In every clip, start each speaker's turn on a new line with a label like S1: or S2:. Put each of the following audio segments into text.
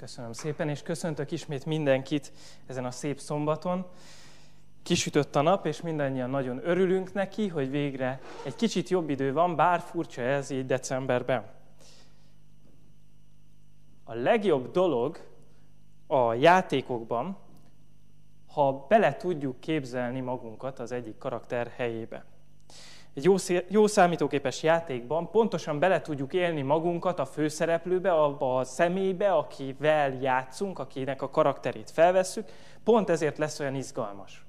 S1: Köszönöm szépen, és köszöntök ismét mindenkit ezen a szép szombaton. Kisütött a nap, és mindannyian nagyon örülünk neki, hogy végre egy kicsit jobb idő van, bár furcsa ez így decemberben. A legjobb dolog a játékokban, ha bele tudjuk képzelni magunkat az egyik karakter helyébe egy jó, jó számítógépes játékban pontosan bele tudjuk élni magunkat a főszereplőbe, abba a személybe, akivel játszunk, akinek a karakterét felvesszük, pont ezért lesz olyan izgalmas.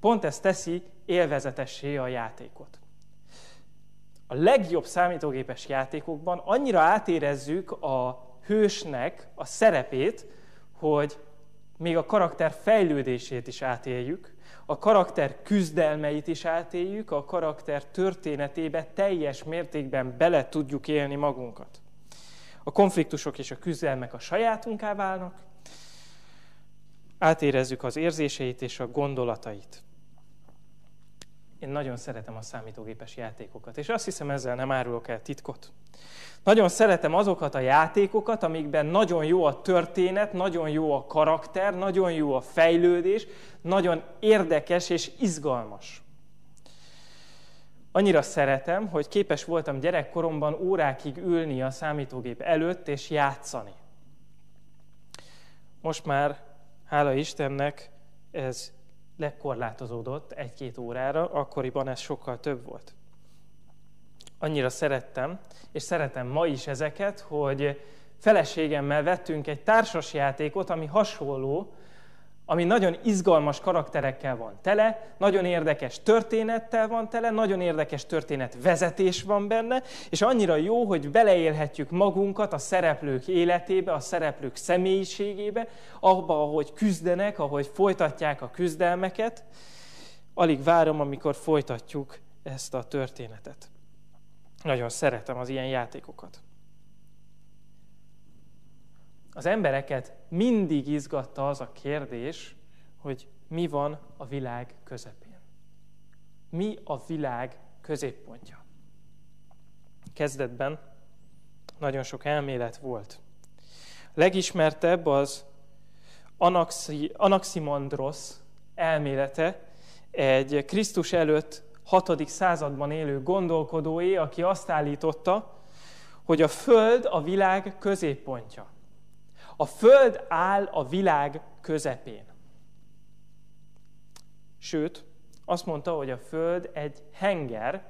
S1: Pont ez teszi élvezetessé a játékot. A legjobb számítógépes játékokban annyira átérezzük a hősnek a szerepét, hogy még a karakter fejlődését is átéljük, a karakter küzdelmeit is átéljük, a karakter történetébe teljes mértékben bele tudjuk élni magunkat. A konfliktusok és a küzdelmek a sajátunká válnak, átérezzük az érzéseit és a gondolatait. Én nagyon szeretem a számítógépes játékokat, és azt hiszem ezzel nem árulok el titkot. Nagyon szeretem azokat a játékokat, amikben nagyon jó a történet, nagyon jó a karakter, nagyon jó a fejlődés, nagyon érdekes és izgalmas. Annyira szeretem, hogy képes voltam gyerekkoromban órákig ülni a számítógép előtt és játszani. Most már, hála Istennek, ez lekorlátozódott egy-két órára, akkoriban ez sokkal több volt. Annyira szerettem, és szeretem ma is ezeket, hogy feleségemmel vettünk egy társasjátékot, ami hasonló, ami nagyon izgalmas karakterekkel van tele, nagyon érdekes történettel van tele, nagyon érdekes történetvezetés van benne, és annyira jó, hogy beleélhetjük magunkat a szereplők életébe, a szereplők személyiségébe, abba, ahogy küzdenek, ahogy folytatják a küzdelmeket. Alig várom, amikor folytatjuk ezt a történetet. Nagyon szeretem az ilyen játékokat. Az embereket mindig izgatta az a kérdés, hogy mi van a világ közepén. Mi a világ középpontja? Kezdetben nagyon sok elmélet volt. A legismertebb az Anaxi, Anaximandros elmélete, egy Krisztus előtt 6. században élő gondolkodóé, aki azt állította, hogy a Föld a világ középpontja. A Föld áll a világ közepén. Sőt, azt mondta, hogy a Föld egy henger,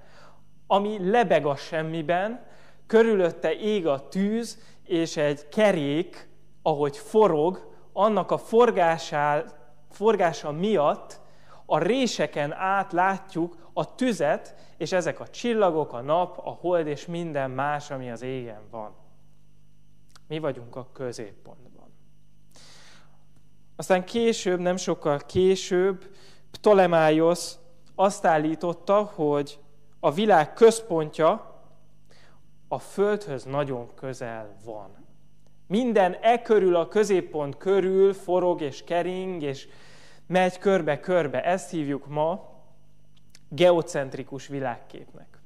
S1: ami lebeg a semmiben, körülötte ég a tűz, és egy kerék, ahogy forog, annak a forgásá, forgása miatt a réseken át látjuk a tüzet, és ezek a csillagok, a nap, a hold és minden más, ami az égen van. Mi vagyunk a középpontban. Aztán később, nem sokkal később, Ptolemaios azt állította, hogy a világ központja a Földhöz nagyon közel van. Minden e körül, a középpont körül forog és kering, és megy körbe-körbe. Ezt hívjuk ma geocentrikus világképnek.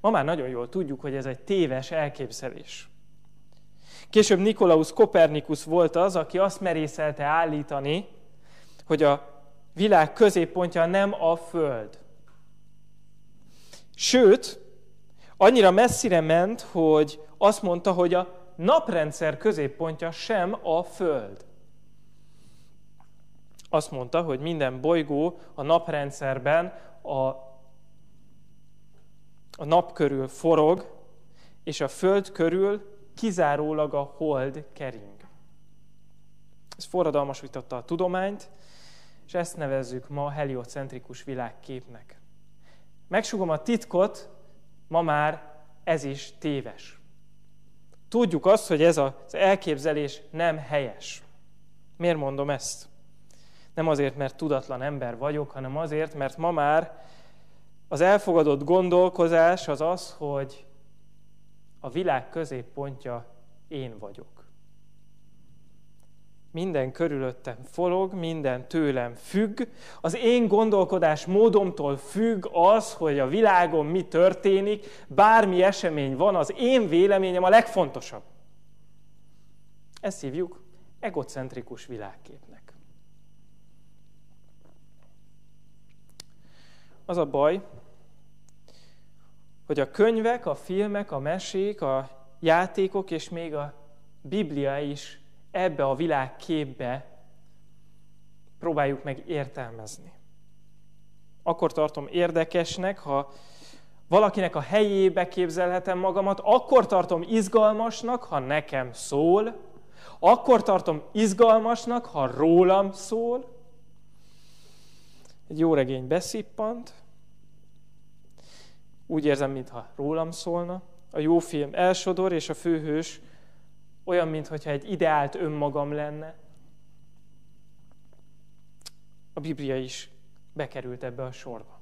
S1: Ma már nagyon jól tudjuk, hogy ez egy téves elképzelés. Később Nikolaus Kopernikus volt az, aki azt merészelte állítani, hogy a világ középpontja nem a Föld. Sőt, annyira messzire ment, hogy azt mondta, hogy a naprendszer középpontja sem a Föld. Azt mondta, hogy minden bolygó a naprendszerben a, a nap körül forog, és a föld körül kizárólag a hold kering. Ez forradalmasította a tudományt, és ezt nevezzük ma heliocentrikus világképnek. Megsugom a titkot, ma már ez is téves. Tudjuk azt, hogy ez az elképzelés nem helyes. Miért mondom ezt? Nem azért, mert tudatlan ember vagyok, hanem azért, mert ma már az elfogadott gondolkozás az az, hogy a világ középpontja én vagyok. Minden körülöttem forog, minden tőlem függ. Az én gondolkodás módomtól függ az, hogy a világon mi történik, bármi esemény van, az én véleményem a legfontosabb. Ezt hívjuk egocentrikus világképnek. Az a baj, hogy a könyvek, a filmek, a mesék, a játékok és még a Biblia is ebbe a világképbe próbáljuk meg értelmezni. Akkor tartom érdekesnek, ha valakinek a helyébe képzelhetem magamat, akkor tartom izgalmasnak, ha nekem szól, akkor tartom izgalmasnak, ha rólam szól. Egy jó regény beszippant, úgy érzem, mintha rólam szólna. A jó film elsodor, és a főhős olyan, mintha egy ideált önmagam lenne. A Biblia is bekerült ebbe a sorba.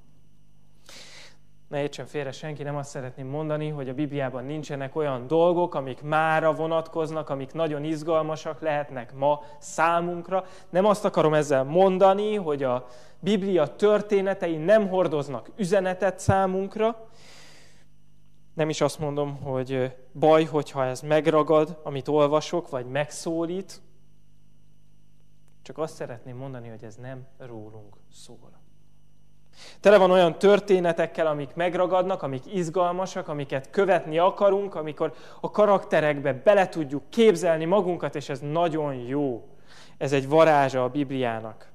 S1: Ne értsen félre senki, nem azt szeretném mondani, hogy a Bibliában nincsenek olyan dolgok, amik mára vonatkoznak, amik nagyon izgalmasak lehetnek ma számunkra. Nem azt akarom ezzel mondani, hogy a Biblia történetei nem hordoznak üzenetet számunkra. Nem is azt mondom, hogy baj, hogyha ez megragad, amit olvasok, vagy megszólít. Csak azt szeretném mondani, hogy ez nem rólunk szól. Tele van olyan történetekkel, amik megragadnak, amik izgalmasak, amiket követni akarunk, amikor a karakterekbe bele tudjuk képzelni magunkat, és ez nagyon jó. Ez egy varázsa a Bibliának.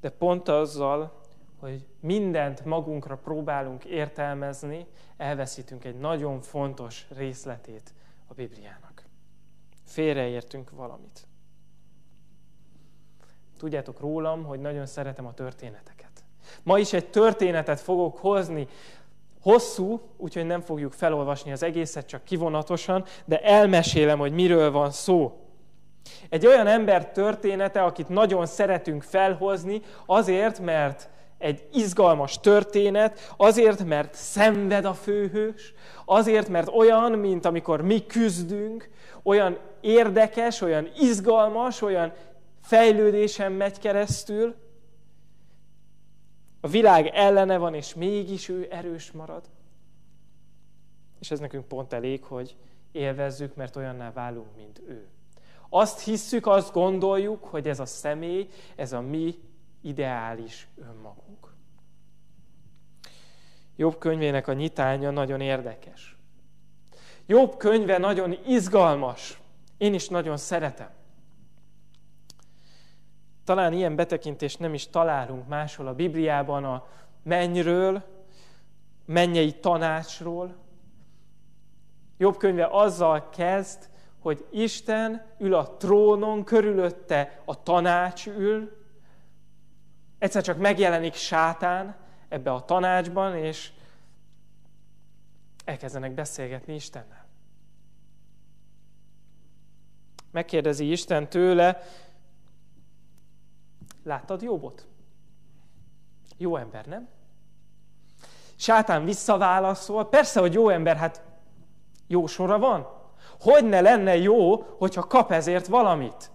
S1: De pont azzal, hogy mindent magunkra próbálunk értelmezni, elveszítünk egy nagyon fontos részletét a Bibliának. Félreértünk valamit. Tudjátok rólam, hogy nagyon szeretem a történeteket. Ma is egy történetet fogok hozni, hosszú, úgyhogy nem fogjuk felolvasni az egészet, csak kivonatosan, de elmesélem, hogy miről van szó. Egy olyan ember története, akit nagyon szeretünk felhozni, azért, mert egy izgalmas történet, azért, mert szenved a főhős, azért, mert olyan, mint amikor mi küzdünk, olyan érdekes, olyan izgalmas, olyan fejlődésen megy keresztül, a világ ellene van, és mégis ő erős marad. És ez nekünk pont elég, hogy élvezzük, mert olyanná válunk, mint ő. Azt hisszük, azt gondoljuk, hogy ez a személy, ez a mi ideális önmagunk. Jobb könyvének a nyitánya nagyon érdekes. Jobb könyve nagyon izgalmas. Én is nagyon szeretem. Talán ilyen betekintést nem is találunk máshol a Bibliában a mennyről, mennyei tanácsról. Jobb könyve azzal kezd, hogy Isten ül a trónon, körülötte a tanács ül, egyszer csak megjelenik sátán ebbe a tanácsban, és elkezdenek beszélgetni Istennel. Megkérdezi Isten tőle, Láttad Jobbot? Jó ember, nem? Sátán visszaválaszol, persze, hogy jó ember, hát jó sora van. Hogy ne lenne jó, hogyha kap ezért valamit?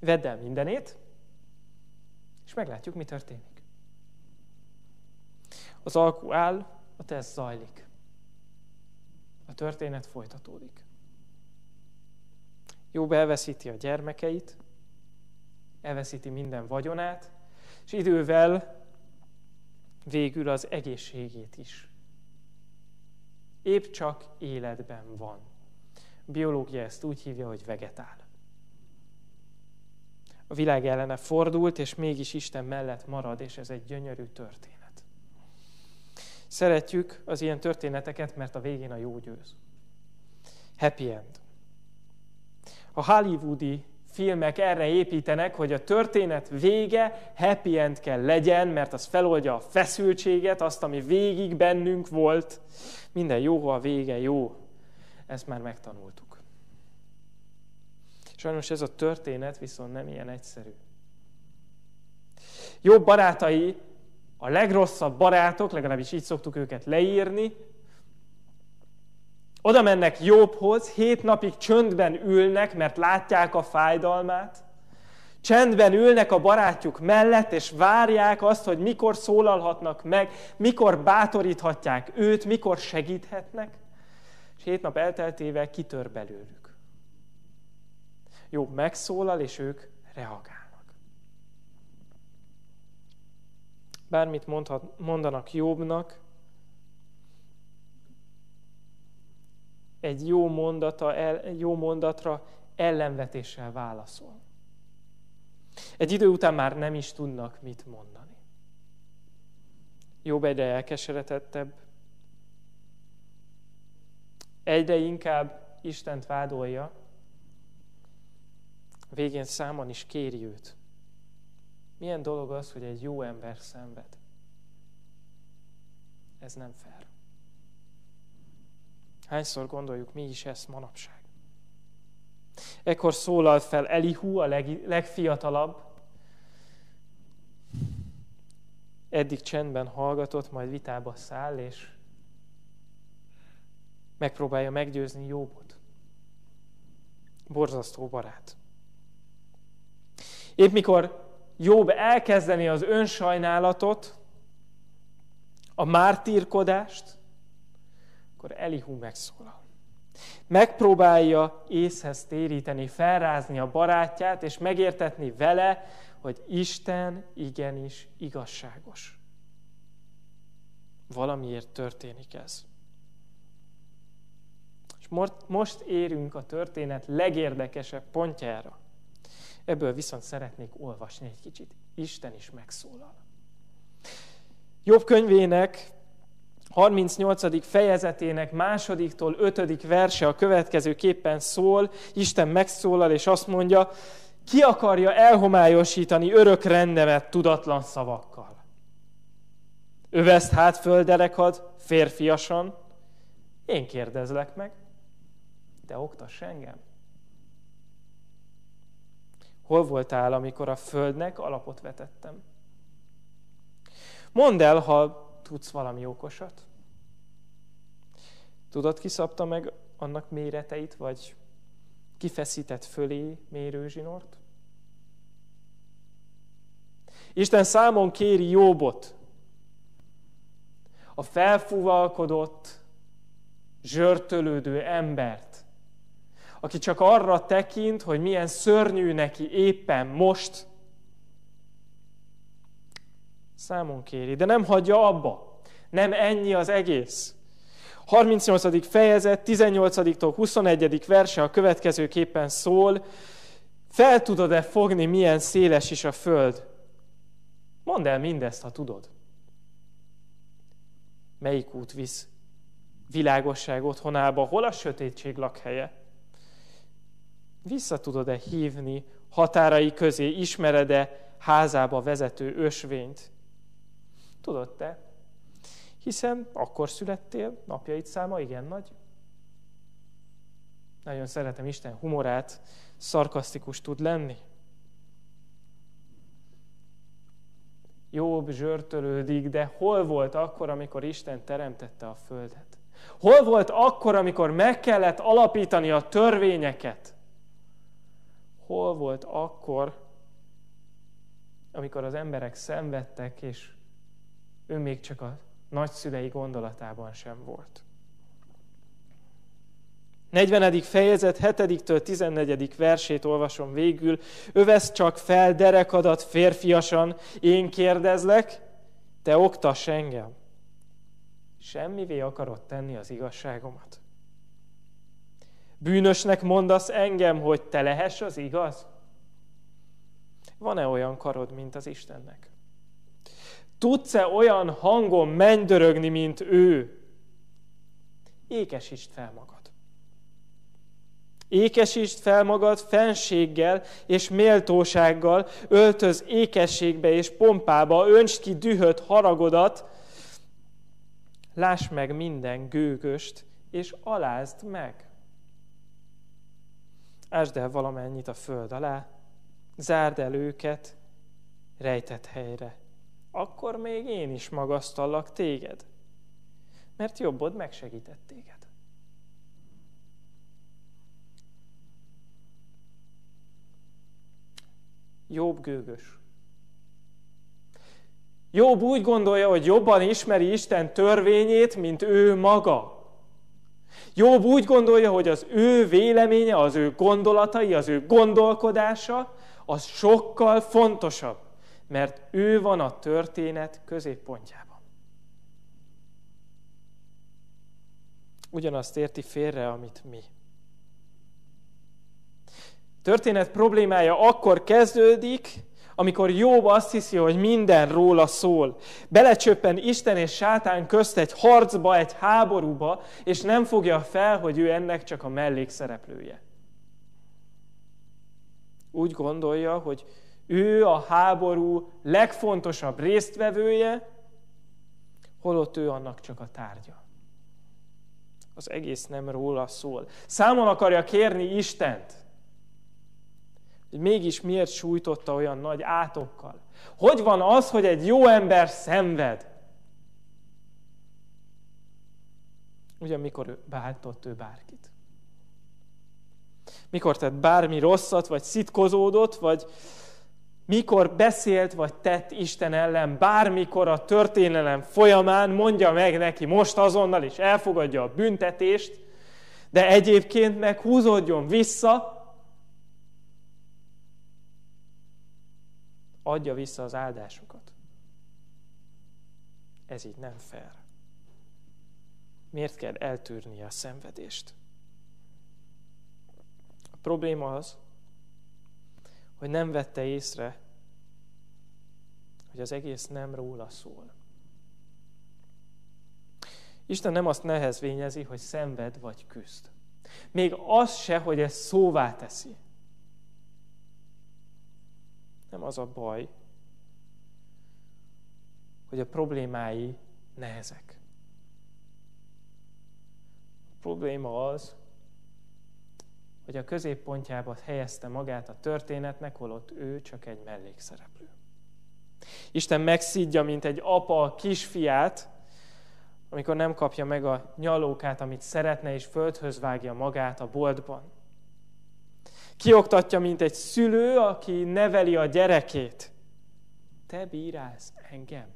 S1: Vedd el mindenét, és meglátjuk, mi történik. Az alkú áll, a teszt zajlik. A történet folytatódik. Jobb elveszíti a gyermekeit, elveszíti minden vagyonát, és idővel végül az egészségét is. Épp csak életben van. A biológia ezt úgy hívja, hogy vegetál. A világ ellene fordult, és mégis Isten mellett marad, és ez egy gyönyörű történet. Szeretjük az ilyen történeteket, mert a végén a jó győz. Happy end. A hollywoodi filmek erre építenek, hogy a történet vége happy end kell legyen, mert az feloldja a feszültséget, azt, ami végig bennünk volt. Minden jó, ha a vége jó. Ezt már megtanultuk. Sajnos ez a történet viszont nem ilyen egyszerű. Jobb barátai, a legrosszabb barátok, legalábbis így szoktuk őket leírni, oda mennek Jobbhoz, hét napig csöndben ülnek, mert látják a fájdalmát. Csendben ülnek a barátjuk mellett, és várják azt, hogy mikor szólalhatnak meg, mikor bátoríthatják őt, mikor segíthetnek. és hét nap elteltével kitör belőlük. Jobb megszólal, és ők reagálnak. Bármit mondhat, mondanak Jobbnak, egy jó, mondata, el, jó mondatra ellenvetéssel válaszol. Egy idő után már nem is tudnak mit mondani. Jobb egyre elkeseretettebb, egyre inkább Istent vádolja, végén számon is kéri őt. Milyen dolog az, hogy egy jó ember szenved? Ez nem fair. Hányszor gondoljuk mi is ezt manapság? Ekkor szólalt fel Elihu, a leg, legfiatalabb, eddig csendben hallgatott, majd vitába száll, és megpróbálja meggyőzni Jóbot. Borzasztó barát. Épp mikor Jobb elkezdeni az önsajnálatot, a mártírkodást, akkor Elihu megszólal. Megpróbálja észhez téríteni, felrázni a barátját, és megértetni vele, hogy Isten igenis igazságos. Valamiért történik ez. És most érünk a történet legérdekesebb pontjára. Ebből viszont szeretnék olvasni egy kicsit. Isten is megszólal. Jobb könyvének 38. fejezetének másodiktól ötödik verse a következő képpen szól, Isten megszólal és azt mondja, ki akarja elhomályosítani örök rendemet tudatlan szavakkal? Öveszt hát földerekad férfiasan, én kérdezlek meg, te oktass engem. Hol voltál, amikor a földnek alapot vetettem? Mondd el, ha tudsz valami okosat? Tudod, ki szabta meg annak méreteit, vagy kifeszített fölé mérőzsinort? Isten számon kéri Jóbot, a felfúvalkodott, zsörtölődő embert, aki csak arra tekint, hogy milyen szörnyű neki éppen most, számon kéri, de nem hagyja abba. Nem ennyi az egész. 38. fejezet, 18-tól 21. verse a következőképpen szól, fel tudod-e fogni, milyen széles is a föld? Mondd el mindezt, ha tudod. Melyik út visz világosság otthonába, hol a sötétség lakhelye? Vissza tudod-e hívni határai közé, ismered-e házába vezető ösvényt? Tudod te? Hiszen akkor születtél, napjaid száma igen nagy. Nagyon szeretem Isten humorát, szarkasztikus tud lenni. Jobb zsörtölődik, de hol volt akkor, amikor Isten teremtette a földet? Hol volt akkor, amikor meg kellett alapítani a törvényeket? Hol volt akkor, amikor az emberek szenvedtek, és ő még csak a nagyszülei gondolatában sem volt. 40. fejezet 7-től 14. versét olvasom végül. Övesz csak fel derekadat férfiasan, én kérdezlek, te oktass engem. Semmivé akarod tenni az igazságomat. Bűnösnek mondasz engem, hogy te lehess az igaz? Van-e olyan karod, mint az Istennek? Tudsz-e olyan hangon mennydörögni, mint ő? Ékesítsd fel magad. Ékesítsd fel magad fenséggel és méltósággal, öltöz ékességbe és pompába, öntsd ki dühöt, haragodat, láss meg minden gőgöst, és alázd meg. Ásd el valamennyit a föld alá, zárd el őket rejtett helyre akkor még én is magasztallak téged, mert jobbod megsegített téged. Jobb gőgös. Jobb úgy gondolja, hogy jobban ismeri Isten törvényét, mint ő maga. Jobb úgy gondolja, hogy az ő véleménye, az ő gondolatai, az ő gondolkodása, az sokkal fontosabb, mert ő van a történet középpontjában. Ugyanazt érti félre, amit mi. Történet problémája akkor kezdődik, amikor Jobb azt hiszi, hogy minden róla szól. Belecsöppen Isten és sátán közt egy harcba, egy háborúba, és nem fogja fel, hogy ő ennek csak a mellékszereplője. Úgy gondolja, hogy ő a háború legfontosabb résztvevője, holott ő annak csak a tárgya. Az egész nem róla szól. Számon akarja kérni Istent, hogy mégis miért sújtotta olyan nagy átokkal. Hogy van az, hogy egy jó ember szenved? Ugyan mikor bántott ő bárkit. Mikor tett bármi rosszat, vagy szitkozódott, vagy mikor beszélt, vagy tett Isten ellen, bármikor a történelem folyamán mondja meg neki most azonnal, és elfogadja a büntetést, de egyébként meg húzódjon vissza, adja vissza az áldásokat. Ez így nem fair. Miért kell eltűrnie a szenvedést? A probléma az, hogy nem vette észre, hogy az egész nem róla szól. Isten nem azt nehezvényezi, hogy szenved vagy küzd. Még az se, hogy ezt szóvá teszi. Nem az a baj, hogy a problémái nehezek. A probléma az, hogy a középpontjába helyezte magát a történetnek, holott ő csak egy mellékszereplő. Isten megszídja, mint egy apa a kisfiát, amikor nem kapja meg a nyalókát, amit szeretne, és földhöz vágja magát a boltban. Kioktatja, mint egy szülő, aki neveli a gyerekét. Te bírálsz engem.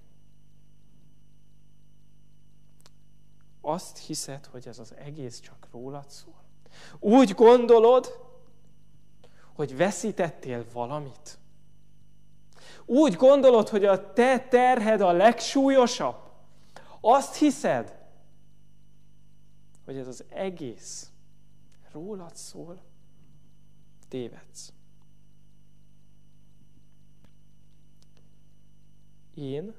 S1: Azt hiszed, hogy ez az egész csak rólad szól? Úgy gondolod, hogy veszítettél valamit? Úgy gondolod, hogy a te terhed a legsúlyosabb? Azt hiszed, hogy ez az egész rólad szól? tévedsz. Én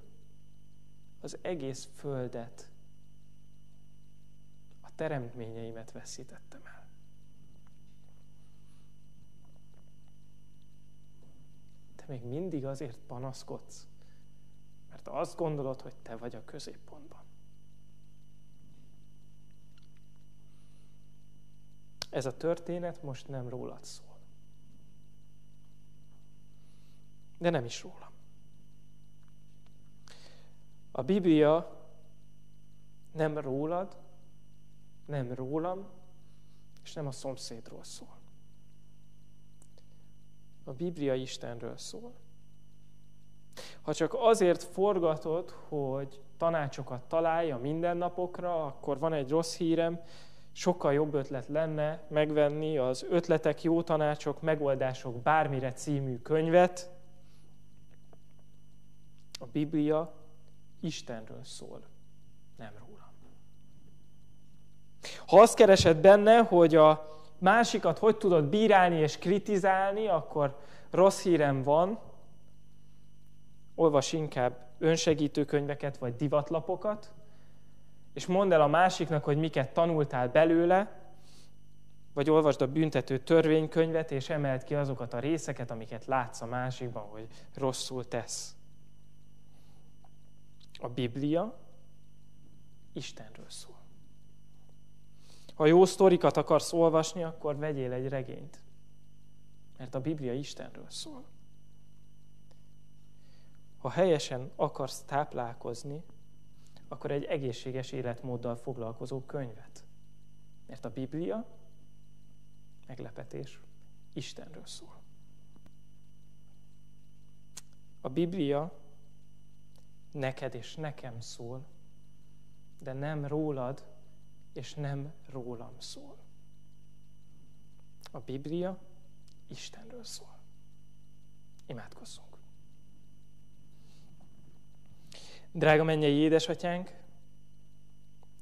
S1: az egész földet, a teremtményeimet veszítettem el. Még mindig azért panaszkodsz, mert azt gondolod, hogy te vagy a középpontban. Ez a történet most nem rólad szól. de nem is rólam. A Biblia nem rólad, nem rólam, és nem a szomszédról szól. A Biblia Istenről szól. Ha csak azért forgatod, hogy tanácsokat találja mindennapokra, akkor van egy rossz hírem, sokkal jobb ötlet lenne megvenni az Ötletek, Jó Tanácsok, Megoldások bármire című könyvet, a Biblia Istenről szól, nem róla. Ha azt keresed benne, hogy a másikat hogy tudod bírálni és kritizálni, akkor rossz hírem van, olvas inkább önsegítő könyveket vagy divatlapokat, és mondd el a másiknak, hogy miket tanultál belőle, vagy olvasd a büntető törvénykönyvet, és emeld ki azokat a részeket, amiket látsz a másikban, hogy rosszul tesz. A Biblia Istenről szól. Ha jó sztorikat akarsz olvasni, akkor vegyél egy regényt. Mert a Biblia Istenről szól. Ha helyesen akarsz táplálkozni, akkor egy egészséges életmóddal foglalkozó könyvet. Mert a Biblia, meglepetés, Istenről szól. A Biblia neked és nekem szól, de nem rólad és nem rólam szól. A Biblia Istenről szól. Imádkozzunk. Drága mennyei édesatyánk,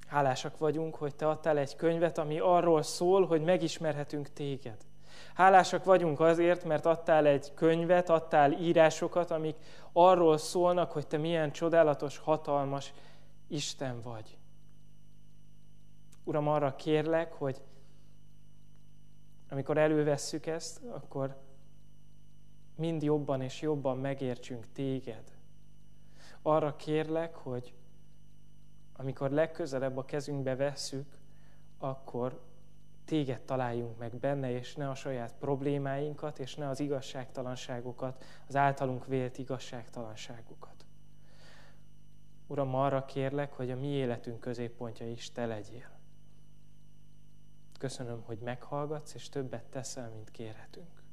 S1: hálásak vagyunk, hogy Te adtál egy könyvet, ami arról szól, hogy megismerhetünk Téged. Hálásak vagyunk azért, mert adtál egy könyvet, adtál írásokat, amik arról szólnak, hogy Te milyen csodálatos, hatalmas Isten vagy. Uram, arra kérlek, hogy amikor elővesszük ezt, akkor mind jobban és jobban megértsünk téged. Arra kérlek, hogy amikor legközelebb a kezünkbe vesszük, akkor téged találjunk meg benne, és ne a saját problémáinkat, és ne az igazságtalanságokat, az általunk vélt igazságtalanságokat. Uram, arra kérlek, hogy a mi életünk középpontja is te legyél. Köszönöm, hogy meghallgatsz, és többet teszel, mint kérhetünk.